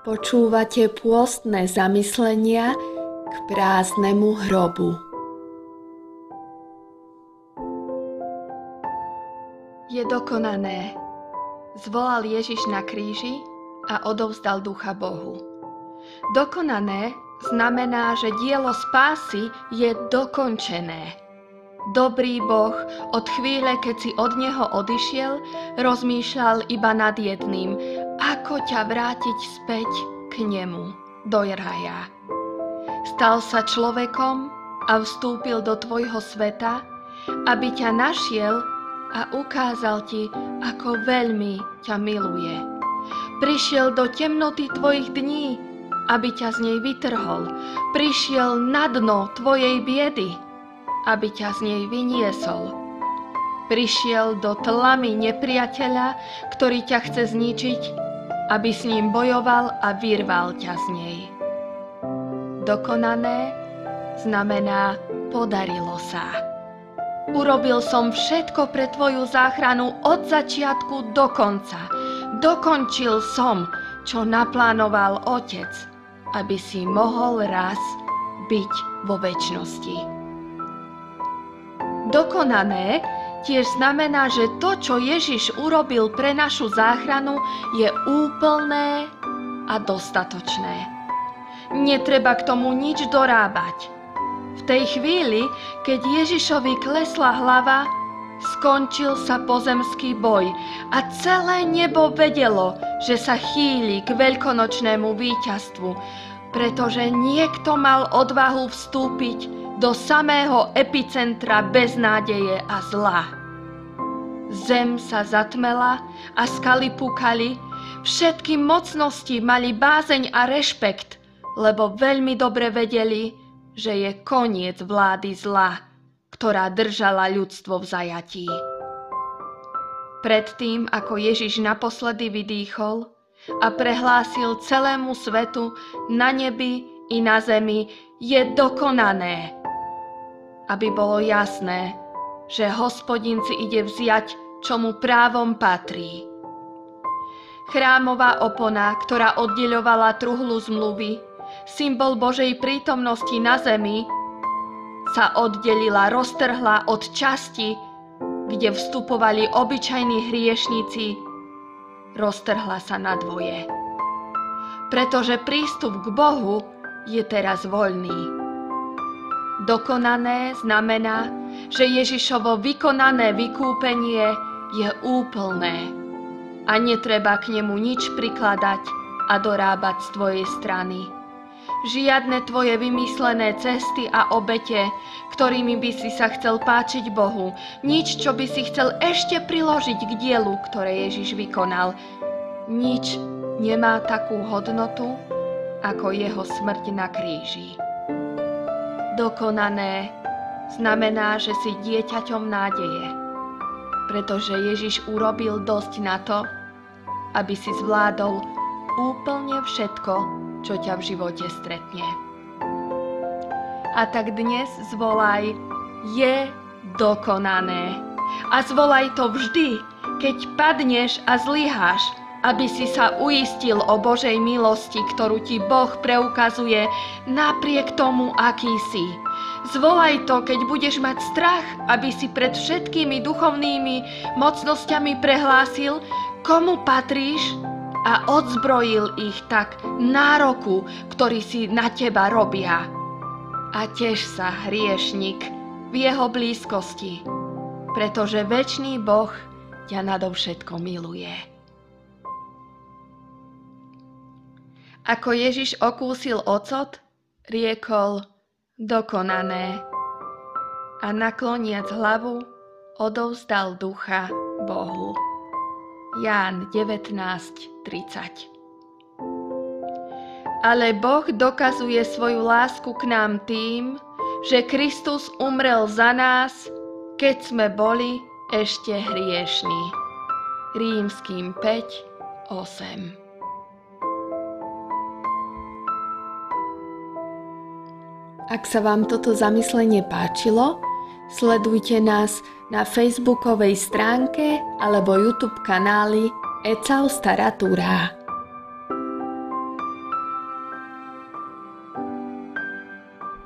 Počúvate pôstne zamyslenia k prázdnemu hrobu. Je dokonané. Zvolal Ježiš na kríži a odovzdal ducha Bohu. Dokonané znamená, že dielo spásy je dokončené. Dobrý Boh od chvíle, keď si od Neho odišiel, rozmýšľal iba nad jedným, ako ťa vrátiť späť k Nemu, do raja. Stal sa človekom a vstúpil do tvojho sveta, aby ťa našiel a ukázal ti, ako veľmi ťa miluje. Prišiel do temnoty tvojich dní, aby ťa z nej vytrhol. Prišiel na dno tvojej biedy, aby ťa z nej vyniesol. Prišiel do tlamy nepriateľa, ktorý ťa chce zničiť, aby s ním bojoval a vyrval ťa z nej. Dokonané znamená podarilo sa. Urobil som všetko pre tvoju záchranu od začiatku do konca. Dokončil som, čo naplánoval Otec, aby si mohol raz byť vo väčšnosti. Dokonané tiež znamená, že to, čo Ježiš urobil pre našu záchranu, je úplné a dostatočné. Netreba k tomu nič dorábať. V tej chvíli, keď Ježišovi klesla hlava, skončil sa pozemský boj a celé nebo vedelo, že sa chýli k veľkonočnému víťazstvu, pretože niekto mal odvahu vstúpiť do samého epicentra beznádeje a zla. Zem sa zatmela a skaly pukali, všetky mocnosti mali bázeň a rešpekt, lebo veľmi dobre vedeli, že je koniec vlády zla, ktorá držala ľudstvo v zajatí. Predtým, ako Ježiš naposledy vydýchol a prehlásil celému svetu na nebi i na zemi, je dokonané aby bolo jasné, že hospodin si ide vziať, čo mu právom patrí. Chrámová opona, ktorá oddeľovala truhlu zmluvy, symbol Božej prítomnosti na zemi, sa oddelila, roztrhla od časti, kde vstupovali obyčajní hriešnici, roztrhla sa na dvoje. Pretože prístup k Bohu je teraz voľný. Dokonané znamená, že Ježišovo vykonané vykúpenie je úplné a netreba k nemu nič prikladať a dorábať z tvojej strany. Žiadne tvoje vymyslené cesty a obete, ktorými by si sa chcel páčiť Bohu, nič, čo by si chcel ešte priložiť k dielu, ktoré Ježiš vykonal, nič nemá takú hodnotu ako jeho smrť na kríži. Dokonané znamená, že si dieťaťom nádeje, pretože Ježiš urobil dosť na to, aby si zvládol úplne všetko, čo ťa v živote stretne. A tak dnes zvolaj je dokonané. A zvolaj to vždy, keď padneš a zlyháš, aby si sa uistil o Božej milosti, ktorú ti Boh preukazuje napriek tomu, aký si. Zvolaj to, keď budeš mať strach, aby si pred všetkými duchovnými mocnosťami prehlásil, komu patríš a odzbrojil ich tak nároku, ktorý si na teba robia. A tiež sa hriešnik v jeho blízkosti, pretože väčší Boh ťa nadovšetko miluje. Ako Ježiš okúsil ocot, riekol dokonané a nakloniac hlavu odovzdal ducha Bohu. Ján 19.30 Ale Boh dokazuje svoju lásku k nám tým, že Kristus umrel za nás, keď sme boli ešte hriešní. Rímským 5, Ak sa vám toto zamyslenie páčilo, sledujte nás na facebookovej stránke alebo YouTube kanáli Ecao Staratúra.